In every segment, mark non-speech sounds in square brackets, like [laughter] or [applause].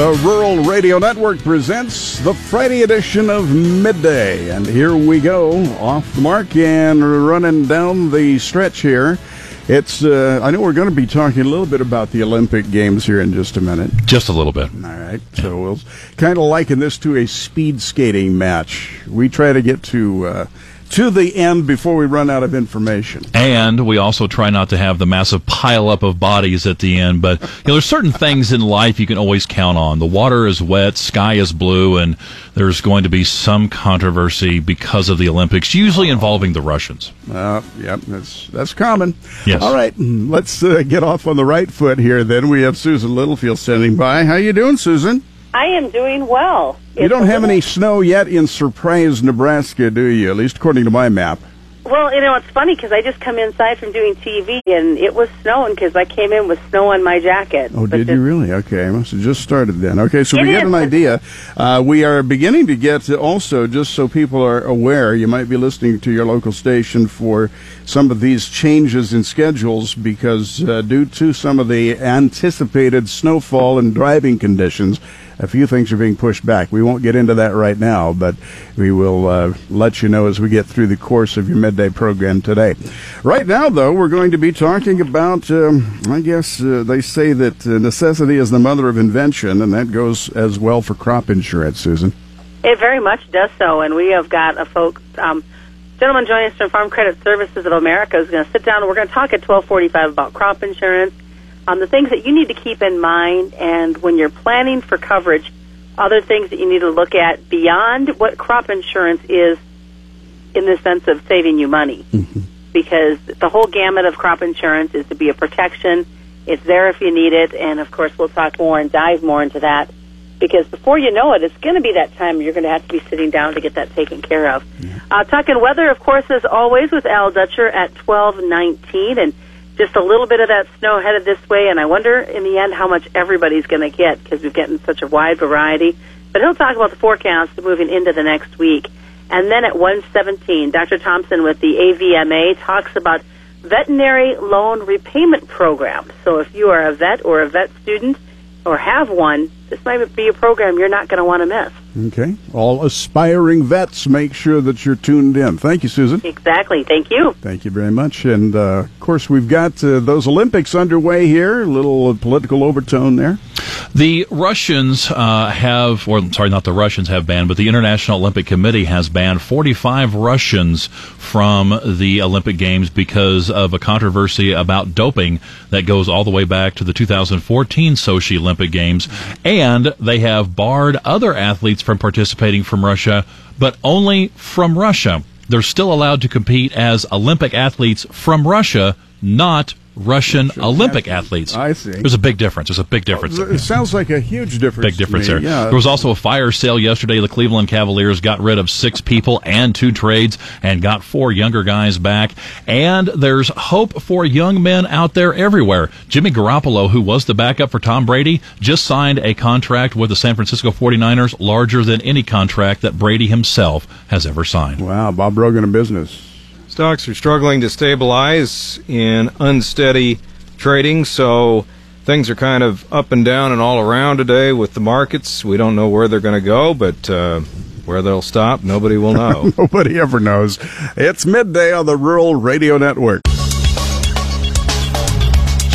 The Rural Radio Network presents the Friday edition of Midday. And here we go, off the mark and running down the stretch here. It's, uh, I know we're going to be talking a little bit about the Olympic Games here in just a minute. Just a little bit. All right. So we'll kind of liken this to a speed skating match. We try to get to, uh, to the end before we run out of information. And we also try not to have the massive pileup of bodies at the end. But you know, there's certain things in life you can always count on. The water is wet, sky is blue, and there's going to be some controversy because of the Olympics, usually involving the Russians. Uh, yep, that's that's common. Yes. All right, let's uh, get off on the right foot here. Then we have Susan Littlefield standing by. How you doing, Susan? I am doing well. You It's don't have any snow yet in Surprise, Nebraska, do you? At least according to my map. Well, you know, it's funny because I just come inside from doing TV and it was snowing because I came in with snow on my jacket. Oh, did the- you really? Okay, I must have just started then. Okay, so It we get an idea. Uh, we are beginning to get also, just so people are aware, you might be listening to your local station for some of these changes in schedules because uh, due to some of the anticipated snowfall and driving conditions, a few things are being pushed back. We won't get into that right now, but we will uh, let you know as we get through the course of your midday program today. Right now, though, we're going to be talking about, um, I guess uh, they say that uh, necessity is the mother of invention, and that goes as well for crop insurance, Susan. It very much does so, and we have got a folk um, gentleman joining us from Farm Credit Services of America who's going to sit down and we're going to talk at twelve forty-five about crop insurance, um, the things that you need to keep in mind, and when you're planning for coverage, other things that you need to look at beyond what crop insurance is, in the sense of saving you money, because the whole gamut of crop insurance is to be a protection. It's there if you need it, and of course we'll talk more and dive more into that because before you know it, it's going to be that time you're going to have to be sitting down to get that taken care of. Uh, talking weather, of course, as always with Al Dutcher at 12:19, and just a little bit of that snow headed this way. And I wonder in the end how much everybody's going to get because we've gotten such a wide variety. But he'll talk about the forecast moving into the next week. And then at 1:17, Dr. Thompson with the AVMA talks about veterinary loan repayment program. So if you are a vet or a vet student or have one, this might be a program you're not going to want to miss. Okay. All aspiring vets, make sure that you're tuned in. Thank you, Susan. Exactly. Thank you. Thank you very much. And uh, of course, we've got uh, those Olympics underway here. A little political overtone there. The Russians uh, have, or sorry, not the Russians have banned, but the International Olympic Committee has banned 45 Russians from the Olympic Games because of a controversy about doping that goes all the way back to the 2014 Sochi Olympic Games. And they have barred other athletes from participating from Russia, but only from Russia. They're still allowed to compete as Olympic athletes from Russia, not Russian Olympic athletes. I see. There's a big difference. There's a big difference. It sounds like a huge difference. Big difference there. Yeah. There was also a fire sale yesterday. The Cleveland Cavaliers got rid of six people and two trades and got four younger guys back. And there's hope for young men out there everywhere. Jimmy Garoppolo, who was the backup for Tom Brady, just signed a contract with the San Francisco 49ers larger than any contract that Brady himself has ever signed. Wow, Bob Rogan of business. Stocks are struggling to stabilize in unsteady trading, so things are kind of up and down and all around today with the markets. We don't know where they're going to go, but uh, where they'll stop, nobody will know. [laughs] Nobody ever knows. It's midday on the Rural Radio Network.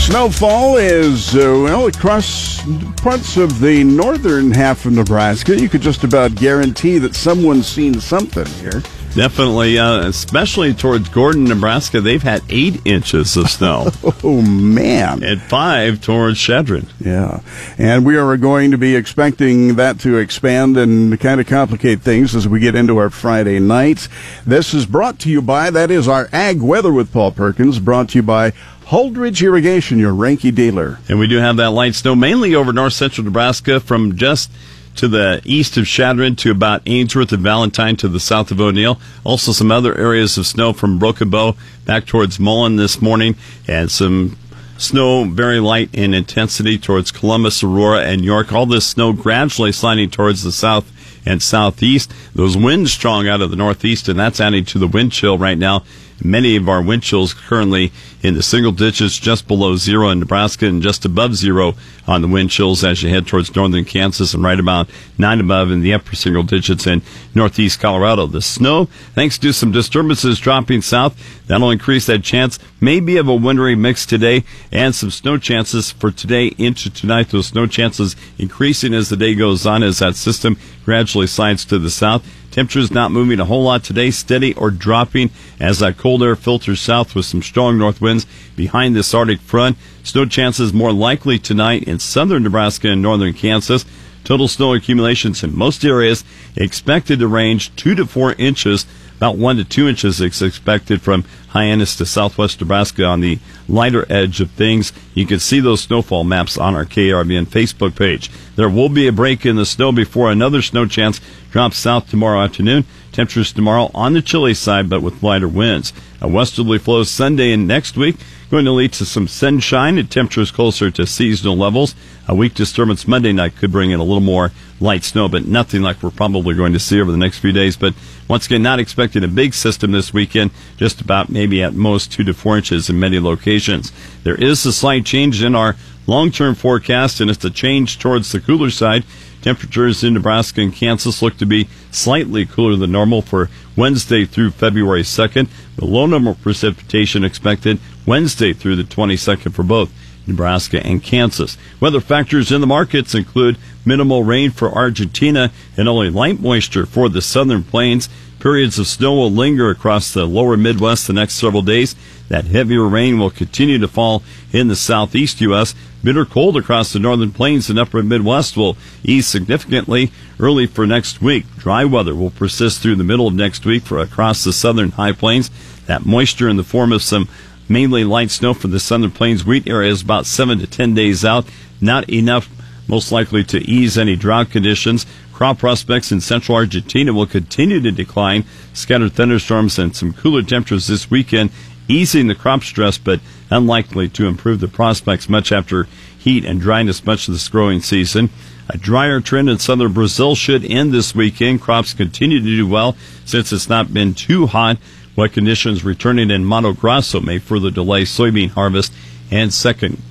Snowfall is, uh, well, across parts of the northern half of Nebraska. You could just about guarantee that someone's seen something here. Definitely, uh, especially towards Gordon, Nebraska, they've had eight inches of snow, [laughs] Oh, man. and five towards Chadron. Yeah. And we are going to be expecting that to expand and kind of complicate things as we get into our Friday night. This is brought to you by, that is our Ag Weather with Paul Perkins, brought to you by Holdrege Irrigation, your Reinke dealer. And we do have that light snow mainly over north central Nebraska from just to the east of Chadron to about Ainsworth and Valentine to the south of O'Neill. Also some other areas of snow from Broken Bow back towards Mullen this morning and some snow very light in intensity towards Columbus, Aurora, and York. All this snow gradually sliding towards the south and southeast. Those winds strong out of the northeast, and that's adding to the wind chill right now Many of our wind chills currently in the single digits, just below zero in Nebraska and just above zero on the wind chills as you head towards northern Kansas and right about nine above in the upper single digits in northeast Colorado. The snow, thanks to some disturbances dropping south, that'll increase that chance maybe of a wintry mix today and some snow chances for today into tonight. Those snow chances increasing as the day goes on as that system gradually slides to the south. Temperatures not moving a whole lot today, steady or dropping as that cold air filters south with some strong north winds behind this Arctic front. Snow chances more likely tonight in southern Nebraska and northern Kansas. Total snow accumulations in most areas expected to range two to four inches about one to two inches is expected from Hyannis to southwest Nebraska on the lighter edge of things. You can see those snowfall maps on our KRVN Facebook page. There will be a break in the snow before another snow chance drops south tomorrow afternoon. Temperatures tomorrow on the chilly side, but with lighter winds. A westerly flow Sunday and next week going to lead to some sunshine and temperatures closer to seasonal levels. A weak disturbance Monday night could bring in a little more light snow, but nothing like we're probably going to see over the next few days. But once again, not expecting a big system this weekend, just about maybe at most two to four inches in many locations. There is a slight change in our long term forecast, and it's a change towards the cooler side. Temperatures in Nebraska and Kansas look to be slightly cooler than normal for Wednesday through February 2nd. The low number of precipitation expected Wednesday through the 22nd for both Nebraska and Kansas. Weather factors in the markets include minimal rain for Argentina and only light moisture for the southern plains. Periods of snow will linger across the lower Midwest the next several days. That heavier rain will continue to fall in the southeast U.S. Bitter cold across the northern plains and upper Midwest will ease significantly early for next week. Dry weather will persist through the middle of next week for across the southern high plains. That moisture in the form of some mainly light snow for the southern plains wheat area is about seven to ten days out. Not enough, most likely, to ease any drought conditions. Crop prospects in central Argentina will continue to decline. Scattered thunderstorms and some cooler temperatures this weekend, easing the crop stress, but unlikely to improve the prospects much after heat and dryness much of this growing season. A drier trend in southern Brazil should end this weekend. Crops continue to do well since it's not been too hot. Wet conditions returning in Mato Grosso may further delay soybean harvest and second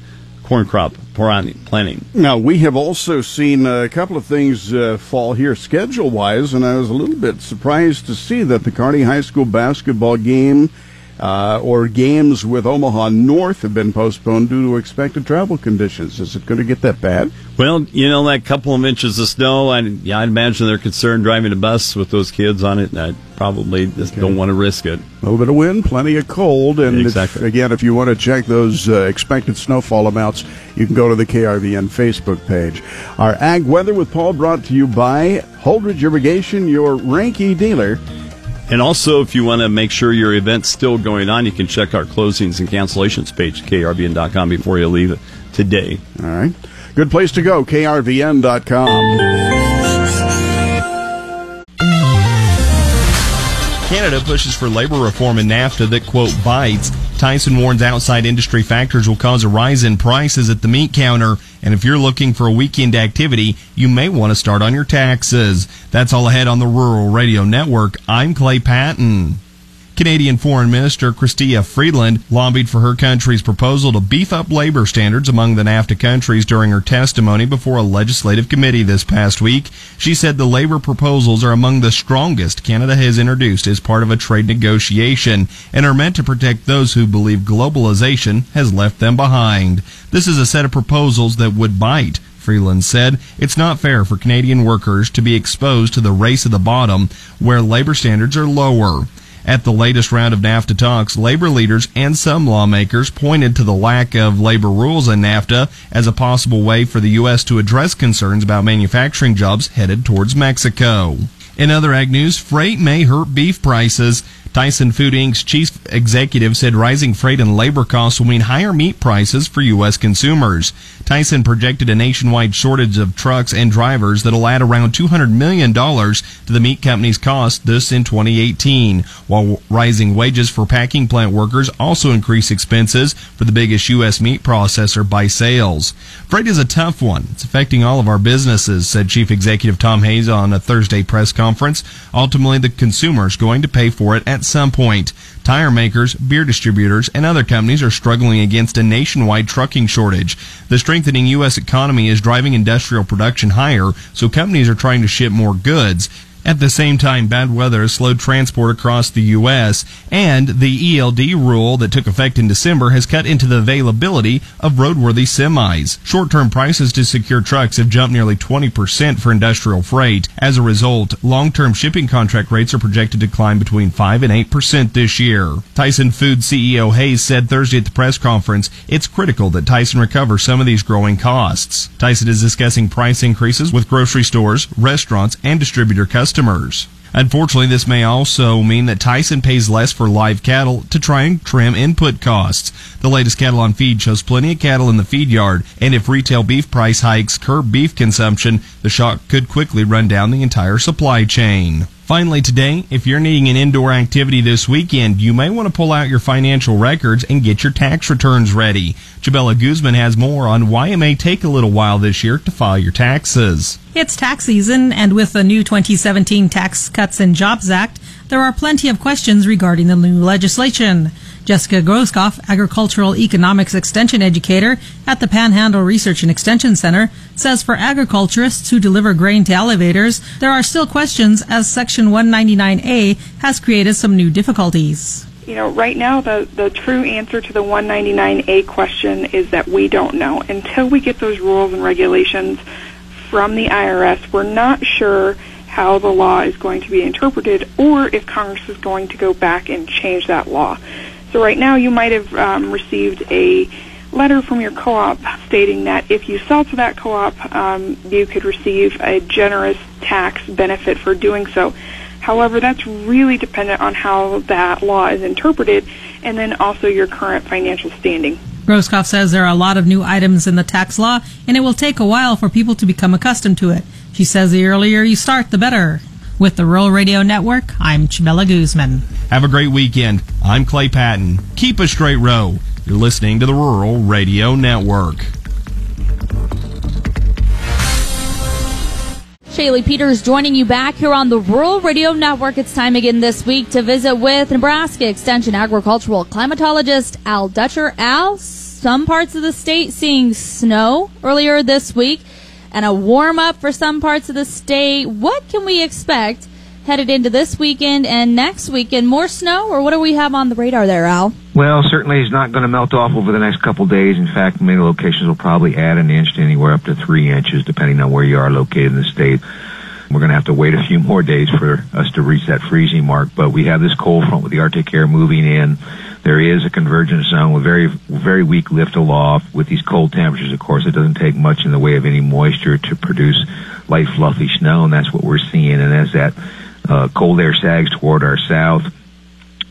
corn crop planting. Now, we have also seen a couple of things uh, fall here schedule wise, and I was a little bit surprised to see that the Kearney High School basketball game uh, or games with Omaha North have been postponed due to expected travel conditions. Is it going to get that bad? Well, you know, that couple of inches of snow, I, yeah, I'd imagine they're concerned driving a bus with those kids on it. I probably just okay. don't want to risk it. A little bit of wind, plenty of cold, and exactly. if, again, if you want to check those uh, expected snowfall amounts, you can go to the KRVN Facebook page. Our ag weather with Paul brought to you by Holdrege Irrigation, your Reinke dealer. And also, if you want to make sure your event's still going on, you can check our closings and cancellations page at krvn.com before you leave today. All right. Good place to go, krvn.com. Canada pushes for labor reform in NAFTA that, quote, bites. Tyson warns outside industry factors will cause a rise in prices at the meat counter. And if you're looking for a weekend activity, you may want to start on your taxes. That's all ahead on the Rural Radio Network. I'm Clay Patton. Canadian Foreign Minister Chrystia Freeland lobbied for her country's proposal to beef up labor standards among the NAFTA countries during her testimony before a legislative committee this past week. She said the labor proposals are among the strongest Canada has introduced as part of a trade negotiation and are meant to protect those who believe globalization has left them behind. This is a set of proposals that would bite. Freeland said, It's not fair for Canadian workers to be exposed to the race of the bottom where labor standards are lower. At the latest round of NAFTA talks, labor leaders and some lawmakers pointed to the lack of labor rules in NAFTA as a possible way for the U.S. to address concerns about manufacturing jobs headed towards Mexico. In other ag news, freight may hurt beef prices. Tyson Food Inc.'s chief executive said rising freight and labor costs will mean higher meat prices for U.S. consumers. Tyson projected a nationwide shortage of trucks and drivers that'll add around $200 million to the meat company's cost this in 2018, while rising wages for packing plant workers also increase expenses for the biggest U.S. meat processor by sales. Freight is a tough one. It's affecting all of our businesses, said Chief Executive Tom Hayes on a Thursday press conference. Ultimately, the consumer is going to pay for it at at some point. Tire makers, beer distributors, and other companies are struggling against a nationwide trucking shortage. The strengthening U.S. economy is driving industrial production higher, so companies are trying to ship more goods. At the same time, bad weather slowed transport across the U.S., and the ELD rule that took effect in December has cut into the availability of roadworthy semis. Short term prices to secure trucks have jumped nearly 20% for industrial freight. As a result, long term shipping contract rates are projected to climb between 5 and 8% this year. Tyson Foods CEO Hayes said Thursday at the press conference it's critical that Tyson recover some of these growing costs. Tyson is discussing price increases with grocery stores, restaurants, and distributor customers customers. Unfortunately, this may also mean that Tyson pays less for live cattle to try and trim input costs. The latest cattle on feed shows plenty of cattle in the feed yard, and if retail beef price hikes curb beef consumption, the shock could quickly run down the entire supply chain. Finally, today, if you're needing an indoor activity this weekend, you may want to pull out your financial records and get your tax returns ready. Chabella Guzman has more on why it may take a little while this year to file your taxes. It's tax season, and with the new 2017 Tax Cuts and Jobs Act, there are plenty of questions regarding the new legislation. Jessica Groskopf, agricultural economics extension educator at the Panhandle Research and Extension Center, says for agriculturists who deliver grain to elevators, there are still questions as Section 199A has created some new difficulties. You know, right now the, the true answer to the 199A question is that we don't know. Until we get those rules and regulations from the IRS, we're not sure how the law is going to be interpreted or if Congress is going to go back and change that law. So right now you might have um, received a letter from your co-op stating that if you sell to that co-op, um, you could receive a generous tax benefit for doing so. However, that's really dependent on how that law is interpreted and then also your current financial standing. Groskopf says there are a lot of new items in the tax law and it will take a while for people to become accustomed to it. She says the earlier you start, the better. With the Rural Radio Network, I'm Chabella Guzman. Have a great weekend. I'm Clay Patton. Keep a straight row. You're listening to the Rural Radio Network. Shaylee Peters joining you back here on the Rural Radio Network. It's time again this week to visit with Nebraska Extension agricultural climatologist Al Dutcher. Al, some parts of the state seeing snow earlier this week and a warm up for some parts of the state. What can we expect headed into this weekend and next weekend? More snow, or what do we have on the radar there, Al? Well, certainly it's not going to melt off over the next couple days. In fact, many locations will probably add an inch to anywhere up to three inches, depending on where you are located in the state. We're going to have to wait a few more days for us to reach that freezing mark, but we have this cold front with the Arctic air moving in. There is a convergence zone with very, very weak lift aloft. With these cold temperatures, of course, it doesn't take much in the way of any moisture to produce light, fluffy snow, and that's what we're seeing. And as that uh, cold air sags toward our south,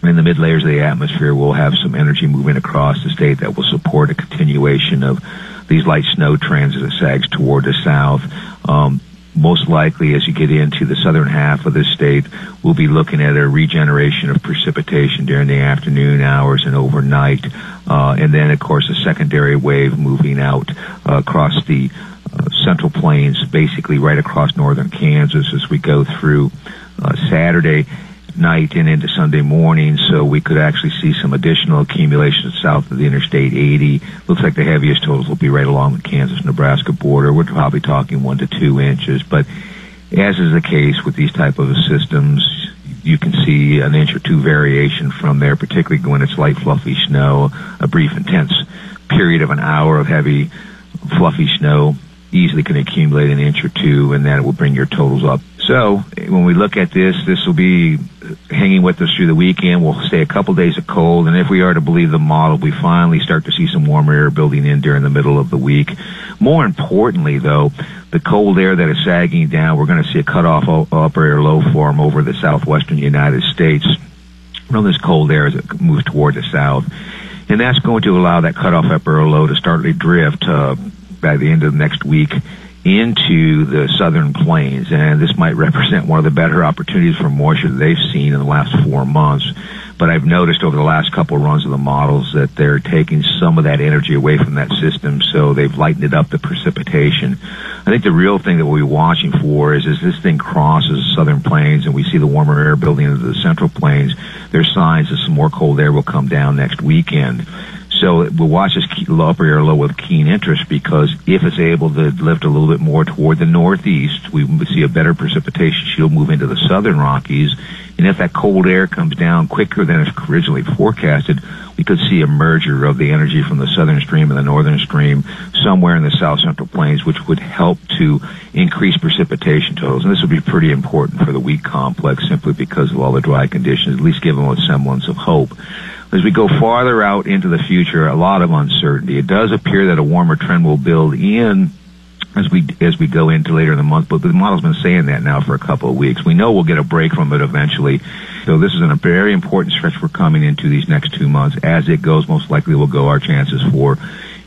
in the mid layers of the atmosphere, we'll have some energy moving across the state that will support a continuation of these light snow trends as it sags toward the south. Um, most likely as you get into the southern half of the state, we'll be looking at a regeneration of precipitation during the afternoon hours and overnight. Uh, and then, of course, a secondary wave moving out uh, across the uh, central plains, basically right across northern Kansas as we go through uh, Saturday night and into Sunday morning, so we could actually see some additional accumulation south of the Interstate 80. Looks like the heaviest totals will be right along the Kansas-Nebraska border. We're probably talking one to two inches, but as is the case with these type of systems, you can see an inch or two variation from there, particularly when it's light, fluffy snow, a brief, intense period of an hour of heavy, fluffy snow easily can accumulate an inch or two, and that will bring your totals up. So when we look at this, this will be hanging with us through the weekend. We'll stay a couple days of cold, and if we are to believe the model, we finally start to see some warmer air building in during the middle of the week. More importantly, though, the cold air that is sagging down, we're going to see a cutoff upper air low form over the southwestern United States from this cold air as it moves toward the south. And that's going to allow that cutoff upper air low to start to drift uh, by the end of next week into the southern plains, and this might represent one of the better opportunities for moisture they've seen in the last four months. But I've noticed over the last couple of runs of the models that they're taking some of that energy away from that system, so they've lightened it up the precipitation. I think the real thing that we'll be watching for is as this thing crosses the southern plains and we see the warmer air building into the central plains, there's signs that some more cold air will come down next weekend. So we'll watch this upper air low with keen interest because if it's able to lift a little bit more toward the northeast, we would see a better precipitation shield move into the southern Rockies. And if that cold air comes down quicker than it's originally forecasted, we could see a merger of the energy from the southern stream and the northern stream somewhere in the south central plains, which would help to increase precipitation totals. And this would be pretty important for the wheat complex simply because of all the dry conditions, at least give them a semblance of hope. As we go farther out into the future, a lot of uncertainty. It does appear that a warmer trend will build in as we as we go into later in the month. But the model's been saying that now for a couple of weeks. We know we'll get a break from it eventually. So this is a very important stretch we're coming into these next two months. As it goes, most likely we'll go our chances for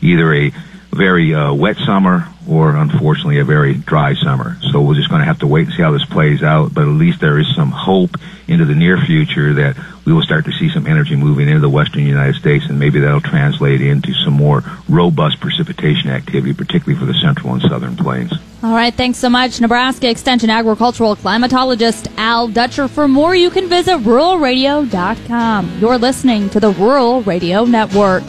either a very uh, wet summer or unfortunately a very dry summer. So we're just going to have to wait and see how this plays out. But at least there is some hope into the near future that we will start to see some energy moving into the western United States, and maybe that'll translate into some more robust precipitation activity, particularly for the central and southern plains. All right, thanks so much, Nebraska Extension agricultural climatologist Al Dutcher. For more, you can visit ruralradio.com. You're listening to the Rural Radio Network.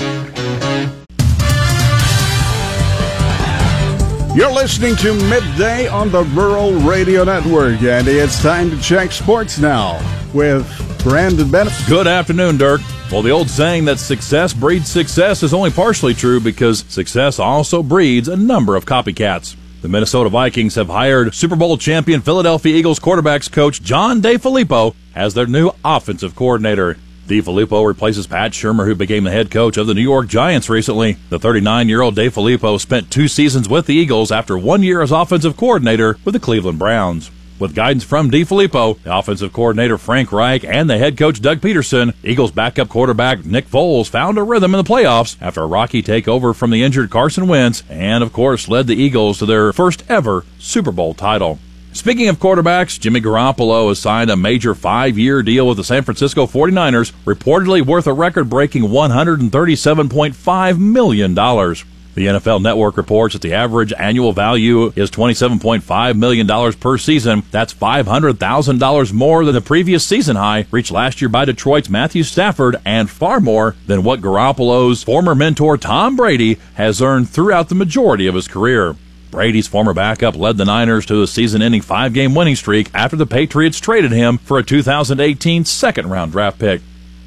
You're listening to Midday on the Rural Radio Network, and it's time to check sports now with Brandon Bennett. Good afternoon, Dirk. Well, the old saying that success breeds success is only partially true because success also breeds a number of copycats. The Minnesota Vikings have hired Super Bowl champion Philadelphia Eagles quarterbacks coach John DeFilippo as their new offensive coordinator. DeFilippo replaces Pat Shurmur, who became the head coach of the New York Giants recently. The 39-year-old DeFilippo spent two seasons with the Eagles after one year as offensive coordinator with the Cleveland Browns. With guidance from DeFilippo, the offensive coordinator Frank Reich, and the head coach Doug Pederson, Eagles backup quarterback Nick Foles found a rhythm in the playoffs after a rocky takeover from the injured Carson Wentz, and of course led the Eagles to their first ever Super Bowl title. Speaking of quarterbacks, Jimmy Garoppolo has signed a major five year deal with the San Francisco 49ers, reportedly worth a record breaking $137.5 million. The NFL Network reports that the average annual value is $27.5 million per season. That's $500,000 more than the previous season high reached last year by Detroit's Matthew Stafford and far more than what Garoppolo's former mentor Tom Brady has earned throughout the majority of his career. Brady's former backup led the Niners to a season ending five game winning streak after the Patriots traded him for a 2018 second round draft pick.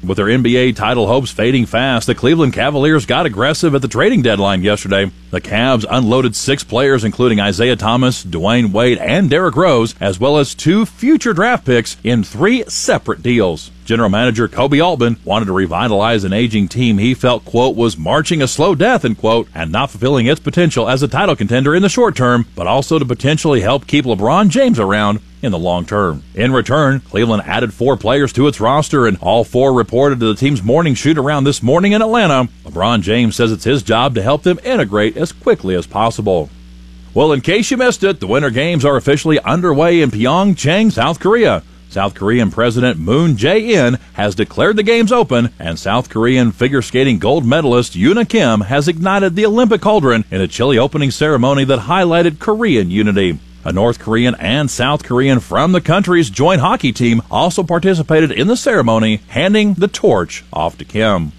With their NBA title hopes fading fast, the Cleveland Cavaliers got aggressive at the trading deadline yesterday. The Cavs unloaded six players, including Isaiah Thomas, Dwyane Wade, and Derrick Rose, as well as two future draft picks in three separate deals. General Manager Koby Altman wanted to revitalize an aging team he felt, quote, was marching a slow death, end quote, and not fulfilling its potential as a title contender in the short term, but also to potentially help keep LeBron James around in the long term. In return, Cleveland added four players to its roster, and all four reported to the team's morning shoot around this morning in Atlanta. LeBron James says it's his job to help them integrate as quickly as possible. Well, in case you missed it, the Winter Games are officially underway in Pyeongchang, South Korea. South Korean President Moon Jae-in has declared the games open, and South Korean figure skating gold medalist Yuna Kim has ignited the Olympic cauldron in a chilly opening ceremony that highlighted Korean unity. A North Korean and South Korean from the country's joint hockey team also participated in the ceremony, handing the torch off to Kim.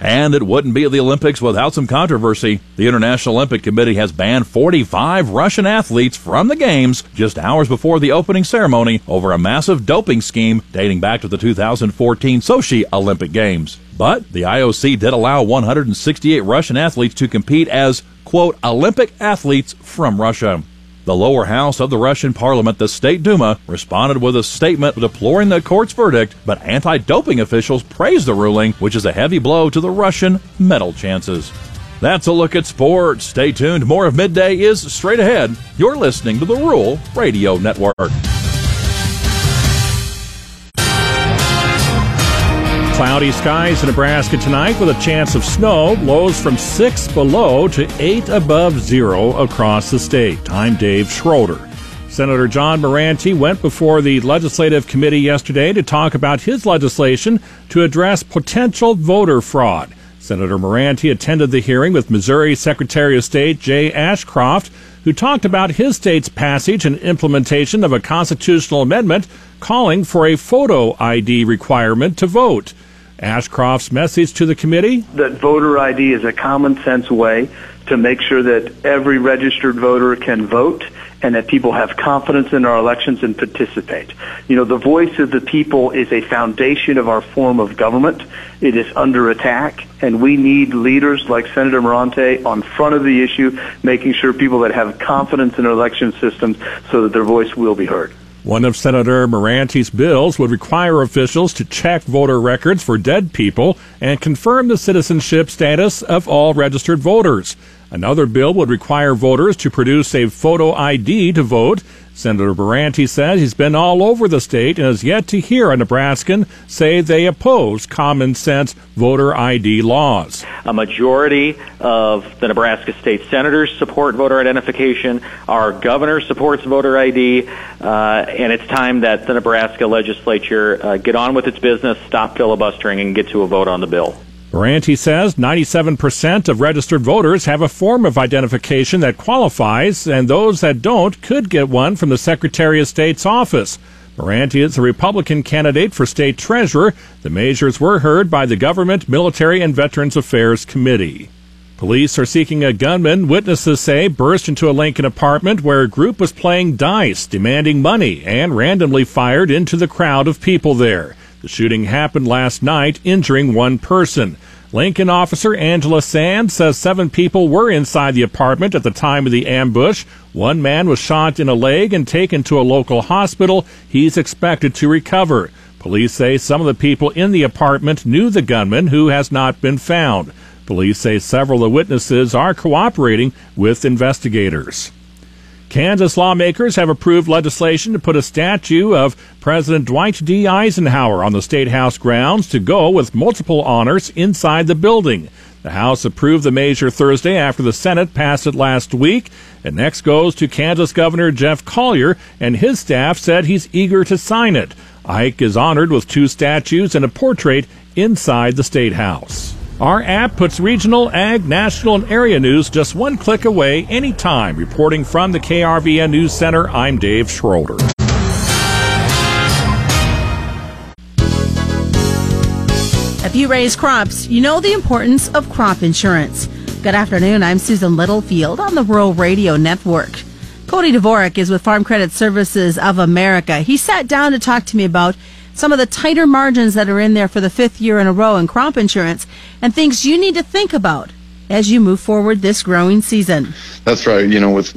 And it wouldn't be the Olympics without some controversy. The International Olympic Committee has banned 45 Russian athletes from the Games just hours before the opening ceremony over a massive doping scheme dating back to the 2014 Sochi Olympic Games. But the IOC did allow 168 Russian athletes to compete as, quote, Olympic athletes from Russia. The lower house of the Russian parliament, the State Duma, responded with a statement deploring the court's verdict, but anti doping officials praised the ruling, which is a heavy blow to the Russian medal chances. That's a look at sports. Stay tuned. More of Midday is straight ahead. You're listening to the Rural Radio Network. Cloudy skies in Nebraska tonight with a chance of snow. Lows from 6 below to 8 above zero across the state. I'm Dave Schroeder. Senator John Murante went before the Legislative Committee yesterday to talk about his legislation to address potential voter fraud. Senator Murante attended the hearing with Missouri Secretary of State Jay Ashcroft, who talked about his state's passage and implementation of a constitutional amendment calling for a photo ID requirement to vote. Ashcroft's message to the committee that voter ID is a common sense way to make sure that every registered voter can vote and that people have confidence in our elections and participate. You know, the voice of the people is a foundation of our form of government. It is under attack, and we need leaders like Senator Murante on front of the issue, making sure people that have confidence in our election systems so that their voice will be heard. One of Senator Murante's bills would require officials to check voter records for dead people and confirm the citizenship status of all registered voters. Another bill would require voters to produce a photo ID to vote. Senator Murante says he's been all over the state and has yet to hear a Nebraskan say they oppose common sense voter ID laws. A majority of the Nebraska state senators support voter identification. Our governor supports voter ID. Uh, and it's time that the Nebraska legislature uh, get on with its business, stop filibustering, and get to a vote on the bill. Murante says 97% of registered voters have a form of identification that qualifies, and those that don't could get one from the Secretary of State's office. Murante is a Republican candidate for state treasurer. The measures were heard by the Government, Military, and Veterans Affairs Committee. Police are seeking a gunman, witnesses say, burst into a Lincoln apartment where a group was playing dice, demanding money, and randomly fired into the crowd of people there. The shooting happened last night, injuring one person. Lincoln officer Angela Sand says seven people were inside the apartment at the time of the ambush. One man was shot in a leg and taken to a local hospital. He's expected to recover. Police say some of the people in the apartment knew the gunman, who has not been found. Police say several of the witnesses are cooperating with investigators. Kansas lawmakers have approved legislation to put a statue of President Dwight D. Eisenhower on the State House grounds to go with multiple honors inside the building. The House approved the measure Thursday after the Senate passed it last week. It next goes to Kansas Governor Jeff Colyer, and his staff said he's eager to sign it. Ike is honored with two statues and a portrait inside the State House. Our app puts regional, ag, national, and area news just one click away anytime. Reporting from the KRVN News Center, I'm Dave Schroeder. If you raise crops, you know the importance of crop insurance. Good afternoon. I'm Susan Littlefield on the Rural Radio Network. Cody Dvorak is with Farm Credit Services of America. He sat down to talk to me about some of the tighter margins that are in there for the fifth year in a row in crop insurance and things you need to think about as you move forward this growing season. That's right. You know, with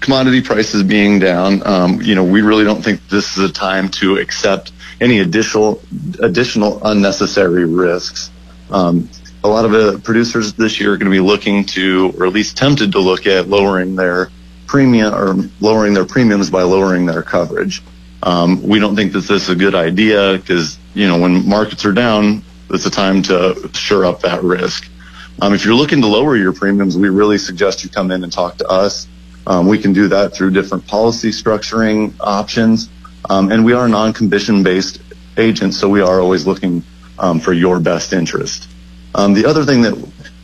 commodity prices being down, um, you know, we really don't think this is a time to accept any additional additional unnecessary risks. Um, a lot of the producers this year are going to be looking to, or at least tempted to look at lowering their premium or lowering their premiums by lowering their coverage. Um, we don't think that this is a good idea because you know when markets are down, it's a time to shore up that risk. Um, if you're looking to lower your premiums, we really suggest you come in and talk to us. Um, we can do that through different policy structuring options. Um, and we are non-commission based agents, so we are always looking um, for your best interest. Um, the other thing that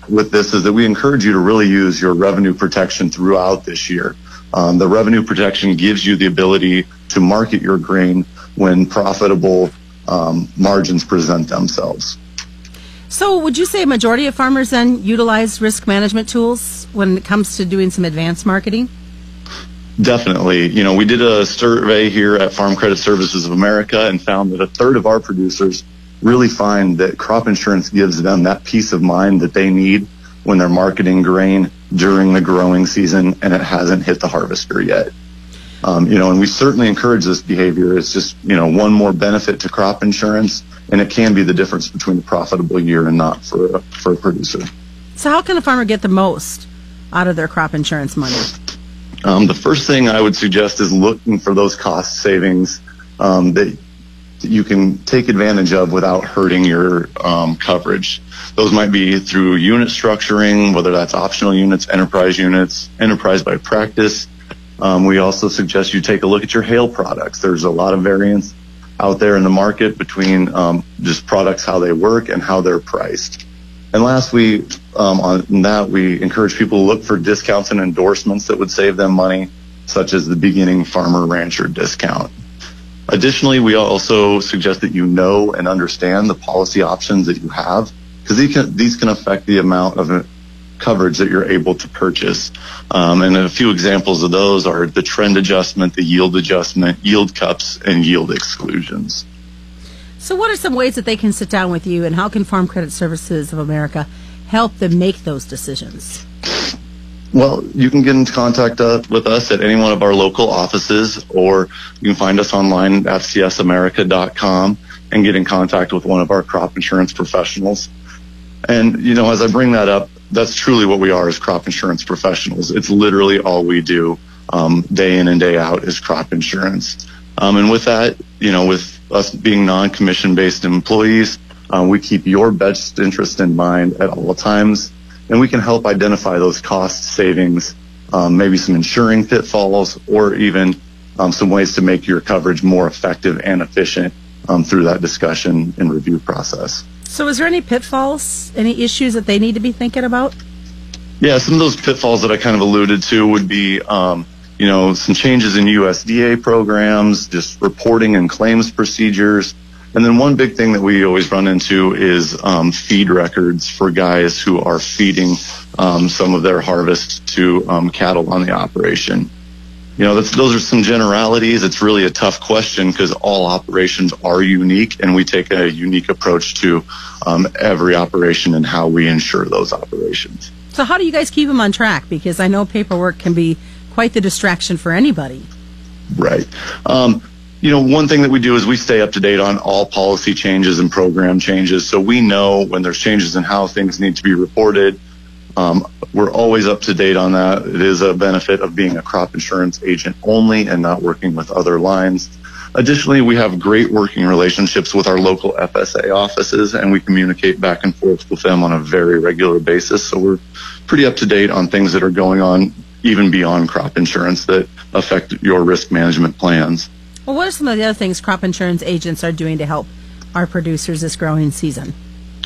with this is that we encourage you to really use your revenue protection throughout this year. Um, the revenue protection gives you the ability to market your grain when profitable um, margins present themselves. So, would you say a majority of farmers then utilize risk management tools when it comes to doing some advanced marketing? Definitely. You know, we did a survey here at Farm Credit Services of America and found that a third of our producers really find that crop insurance gives them that peace of mind that they need when they're marketing grain during the growing season and it hasn't hit the harvester yet. Um, you know, and we certainly encourage this behavior. It's just, you know, one more benefit to crop insurance, and it can be the difference between a profitable year and not for a, for a producer. So, how can a farmer get the most out of their crop insurance money? Um, the first thing I would suggest is looking for those cost savings um, that you can take advantage of without hurting your um, coverage. Those might be through unit structuring, whether that's optional units, enterprise units, enterprise by practice, Um, we also suggest you take a look at your hail products. There's a lot of variance out there in the market between um, just products, how they work, and how they're priced. And lastly, um, on that, we encourage people to look for discounts and endorsements that would save them money, such as the beginning farmer rancher discount. Additionally, we also suggest that you know and understand the policy options that you have because these can, these can affect the amount of uh, coverage that you're able to purchase. Um, and a few examples of those are the trend adjustment, the yield adjustment, yield cups, and yield exclusions. So, what are some ways that they can sit down with you, and how can Farm Credit Services of America help them make those decisions? Well, you can get in contact uh, with us at any one of our local offices, or you can find us online at fcsamerica.com and get in contact with one of our crop insurance professionals. And, you know, as I bring that up, that's truly what we are as crop insurance professionals. It's literally all we do um, day in and day out is crop insurance. Um, and with that, you know, with us being non-commission based employees, uh, we keep your best interest in mind at all times, and we can help identify those cost savings, um, maybe some insuring pitfalls, or even um, some ways to make your coverage more effective and efficient um, through that discussion and review process. So, is there any pitfalls, any issues that they need to be thinking about? Yeah, some of those pitfalls that I kind of alluded to would be, um, you know, some changes in USDA programs, just reporting and claims procedures. And then one big thing that we always run into is um, feed records for guys who are feeding um, some of their harvest to um, cattle on the operation. You know, those are some generalities. It's really a tough question because all operations are unique, and we take a unique approach to um, every operation and how we ensure those operations. So, how do you guys keep them on track? Because I know paperwork can be quite the distraction for anybody. Right. Um, you know, one thing that we do is we stay up to date on all policy changes and program changes. So we know when there's changes in how things need to be reported. Um, we're always up to date on that. It is a benefit of being a crop insurance agent only and not working with other lines. Additionally, we have great working relationships with our local FSA offices and we communicate back and forth with them on a very regular basis. So we're pretty up to date on things that are going on even beyond crop insurance that affect your risk management plans. Well, what are some of the other things crop insurance agents are doing to help our producers this growing season?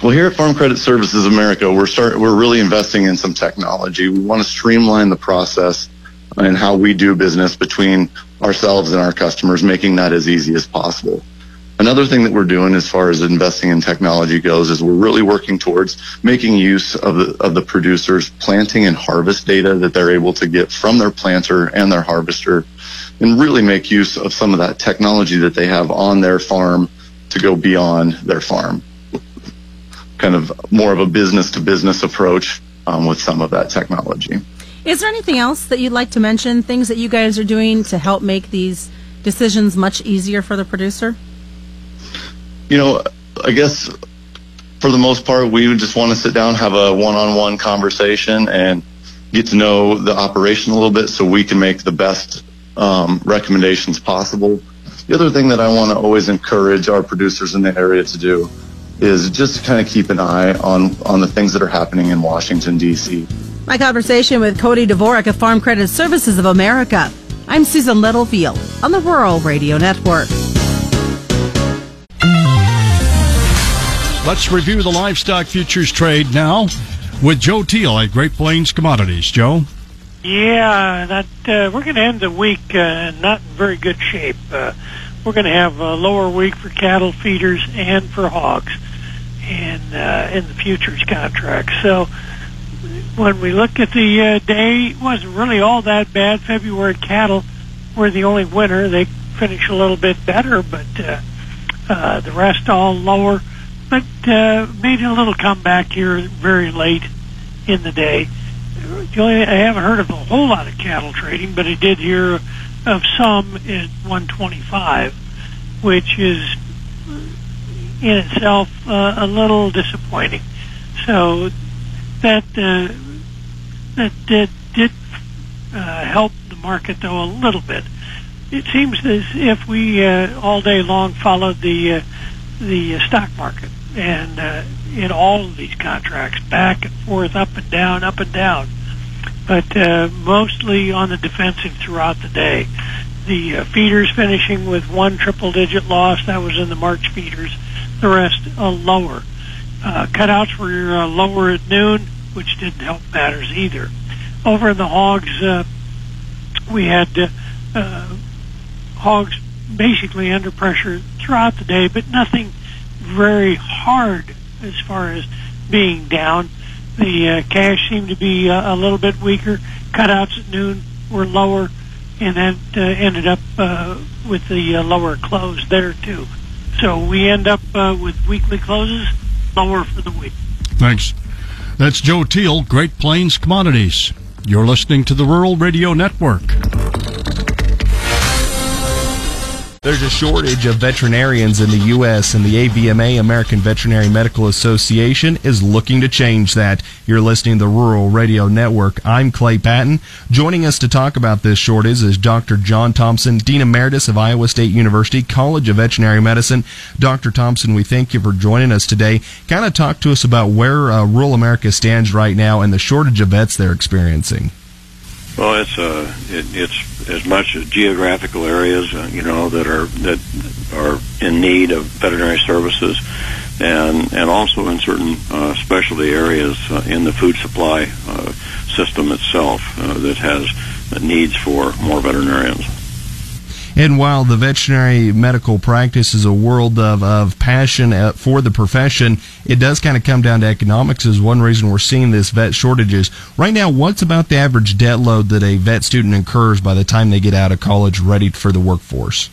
Well, here at Farm Credit Services America, we're start we're really investing in some technology. We want to streamline the process and how we do business between ourselves and our customers, making that as easy as possible. Another thing that we're doing as far as investing in technology goes is we're really working towards making use of the, of the producers planting and harvest data that they're able to get from their planter and their harvester and really make use of some of that technology that they have on their farm to go beyond their farm kind of more of a business to business approach um, with some of that technology. Is there anything else that you'd like to mention? Things that you guys are doing to help make these decisions much easier for the producer? You know, I guess for the most part, we would just want to sit down, have a one-on-one conversation, and get to know the operation a little bit, so we can make the best um, recommendations possible. The other thing that I want to always encourage our producers in the area to do is just to kind of keep an eye on, on the things that are happening in Washington, D.C. My conversation with Cody Dvorak of Farm Credit Services of America. I'm Susan Littlefield on the Rural Radio Network. Let's review the livestock futures trade now with Joe Teal at Great Plains Commodities. Joe? Yeah, that uh, we're going to end the week uh, not in very good shape. Uh, we're going to have a lower week for cattle feeders and for hogs in uh, in the futures contract. So when we look at the uh, day, it wasn't really all that bad. February cattle were the only winner. They finished a little bit better, but uh, uh, the rest all lower. But uh, made a little comeback here very late in the day. I haven't heard of a whole lot of cattle trading, but I did hear of some at 125, which is in itself uh, a little disappointing. So that uh, that did did uh, help the market though a little bit. It seems as if we uh, all day long followed the uh, the stock market and uh, in all of these contracts back and forth, up and down, up and down. But uh, mostly on the defensive throughout the day. The uh, feeders finishing with one triple-digit loss. That was in the March feeders. The rest uh, lower. Uh, cutouts were uh, lower at noon, which didn't help matters either. Over in the hogs, uh, we had uh, uh, hogs basically under pressure throughout the day, but nothing very hard as far as being down. The uh, cash seemed to be uh, a little bit weaker. Cutouts at noon were lower, and that uh, ended up uh, with the uh, lower close there too. So we end up uh, with weekly closes lower for the week. Thanks. That's Joe Teal, Great Plains Commodities. You're listening to the Rural Radio Network. There's a shortage of veterinarians in the U.S., and the AVMA, American Veterinary Medical Association, is looking to change that. You're listening to the Rural Radio Network. I'm Clay Patton. Joining us to talk about this shortage is Dr. John Thomson, Dean Emeritus of Iowa State University College of Veterinary Medicine. Dr. Thomson, we thank you for joining us today. Kind of talk to us about where uh, rural America stands right now and the shortage of vets they're experiencing. Well, it's uh, it, it's as much as geographical areas, uh, you know, that are that are in need of veterinary services, and and also in certain uh, specialty areas uh, in the food supply uh, system itself uh, that has needs for more veterinarians. And while the veterinary medical practice is a world of, of passion uh, for the profession, it does kind of come down to economics is one reason we're seeing this vet shortages. Right now, what's about the average debt load that a vet student incurs by the time they get out of college ready for the workforce?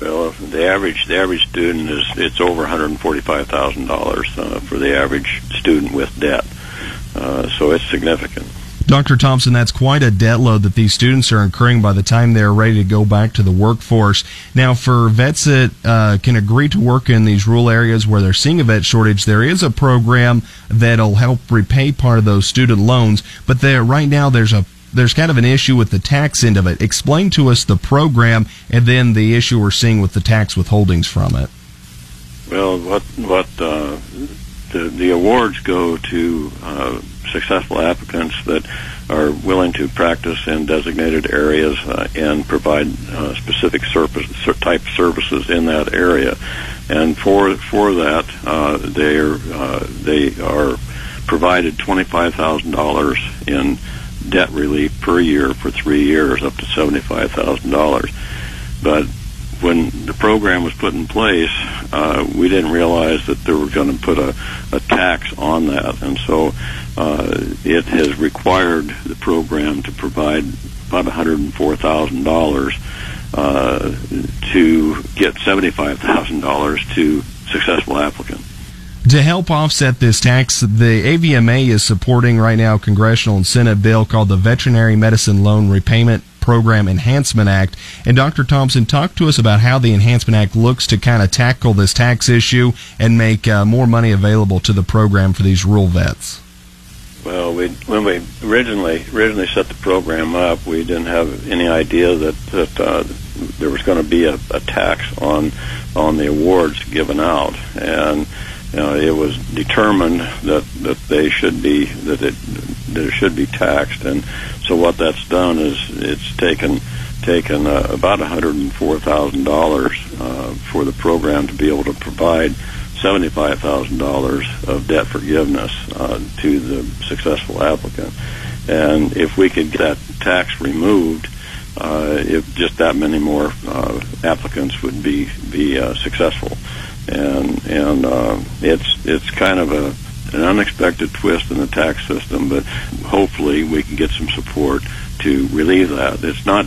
Well, the average the average student is it's over one hundred forty five thousand uh, dollars for the average student with debt, uh, so it's significant. Dr. Thomson, that's quite a debt load that these students are incurring by the time they're ready to go back to the workforce. Now, for vets that uh, can agree to work in these rural areas where they're seeing a vet shortage, there is a program that'll help repay part of those student loans. But there, right now, there's a there's kind of an issue with the tax end of it. Explain to us the program and then the issue we're seeing with the tax withholdings from it. Well, what what uh, the the awards go to uh, successful applicants that are willing to practice in designated areas uh, and provide uh, specific service, type services in that area. And for for that, uh, they are uh, they are provided twenty five thousand dollars in debt relief per year for three years, up to seventy five thousand dollars. But when the program was put in place, uh, we didn't realize that they were going to put a, a tax on that, and so uh, it has required the program to provide about $104,000 uh, to get $75,000 to successful applicants. To help offset this tax, the AVMA is supporting right now a congressional and Senate bill called the Veterinary Medicine Loan Repayment Program Enhancement Act. And Dr. Thomson, talk to us about how the Enhancement Act looks to kind of tackle this tax issue and make uh, more money available to the program for these rural vets. Well, we when we originally originally set the program up, we didn't have any idea that that uh, there was going to be a, a tax on on the awards given out, and you know, it was determined that that they should be that it that it should be taxed, and so what that's done is it's taken taken uh, about one hundred and four thousand uh, dollars for the program to be able to provide seventy-five thousand dollars of debt forgiveness uh, to the successful applicant, and if we could get that tax removed, uh, if just that many more uh, applicants would be be successful, and and it's it's kind of a an unexpected twist in the tax system, but hopefully we can get some support to relieve that. It's not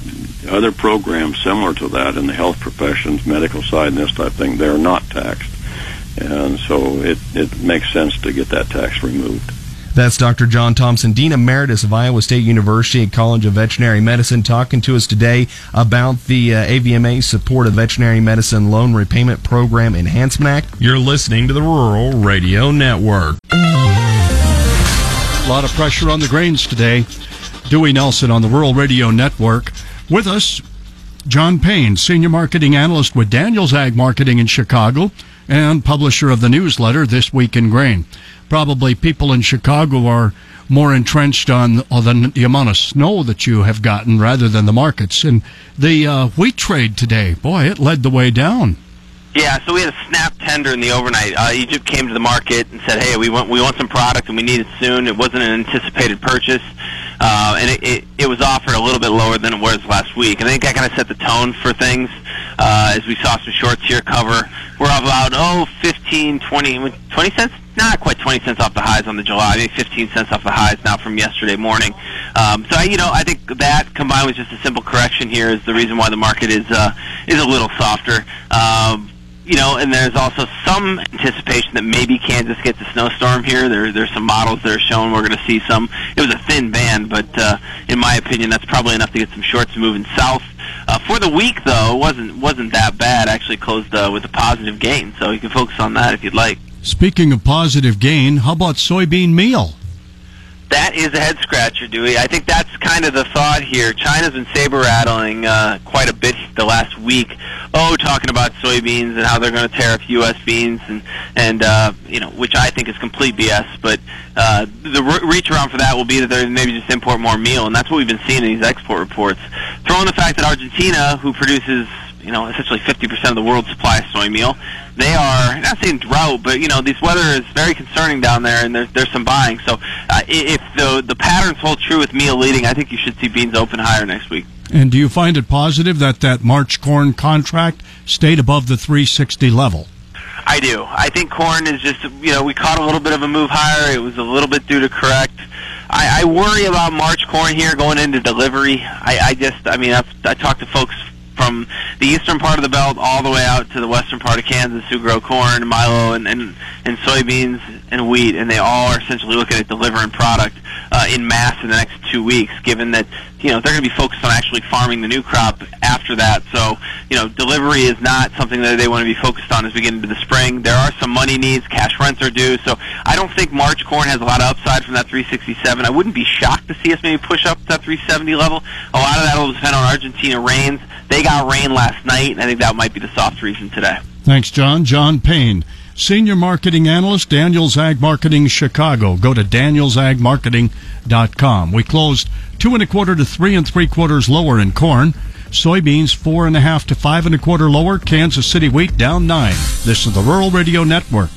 other programs similar to that in the health professions, medical side, and this type of thing. They're not taxed, and so it it makes sense to get that tax removed. That's Dr. John Thomson, Dean Emeritus of Iowa State University College of Veterinary Medicine, talking to us today about the uh, AVMA support of Veterinary Medicine Loan Repayment Program Enhancement Act. You're listening to the Rural Radio Network. Lot of pressure on the grains today. Dewey Nelson on the Rural Radio Network. With us, John Payne, Senior Marketing Analyst with Daniels Ag Marketing in Chicago, and publisher of the newsletter This Week in Grain. Probably people in Chicago are more entrenched on, the amount of snow that you have gotten rather than the markets. And the uh, wheat trade today, boy, it led the way down. Yeah, so we had a snap tender in the overnight. Uh, Egypt came to the market and said, "Hey, we want we want some product and we need it soon." It wasn't an anticipated purchase, uh, and it, it, it was offered a little bit lower than it was last week. And I think that kind of set the tone for things uh, as we saw some shorts here cover. We're up about oh 15, 20, 20 cents, not quite 20 cents off the highs on the July, maybe 15 cents off the highs now from yesterday morning. Um, so you know, I think that combined with just a simple correction here is the reason why the market is uh, is a little softer. Um, you know, and there's also some anticipation that maybe Kansas gets a snowstorm here. There, there's some models that are showing we're going to see some. It was a thin band, but uh, in my opinion, that's probably enough to get some shorts moving south. Uh, for the week, though, it wasn't wasn't that bad. Actually, closed uh, with a positive gain, so you can focus on that if you'd like. Speaking of positive gain, how about soybean meal? That is a head scratcher, Dewey. I think that's kind of the thought here. China's been saber rattling uh, quite a bit the last week. Oh, talking about soybeans and how they're going to tariff U.S. beans, and and uh, you know, which I think is complete BS. But uh, the re- reach around for that will be that they're maybe just import more meal, and that's what we've been seeing in these export reports. Throw in the fact that Argentina, who produces you know, essentially 50% of the world's supply of soy meal. They are not saying drought, but you know, this weather is very concerning down there, and there's there's some buying. So, uh, if the the patterns hold true with meal leading, I think you should see beans open higher next week. And do you find it positive that that March corn contract stayed above the 360 level? I do. I think corn is just you know we caught a little bit of a move higher. It was a little bit due to correct. I, I worry about March corn here going into delivery. I, I just I mean I've, I talked to folks from the eastern part of the belt all the way out to the western part of Kansas who grow corn, milo, and and, and soybeans and wheat, and they all are essentially looking at delivering product uh, in mass in the next two weeks. Given that you know they're going to be focused on actually farming the new crop after that, so you know delivery is not something that they want to be focused on as we get into the spring. There are some money needs, cash rents are due, so I don't think March corn has a lot of upside from that 367. I wouldn't be shocked to see us maybe push up to that 370 level. A lot of that will depend on Argentina rains. They got rain last night, and I think that might be the soft reason today. Thanks, John. John Payne, Senior Marketing Analyst, Daniels Ag Marketing Chicago. Go to danielsagmarketing.com. We closed two and a quarter to three and three quarters lower in corn. Soybeans four and a half to five and a quarter lower. Kansas City wheat down nine. This is the Rural Radio Network.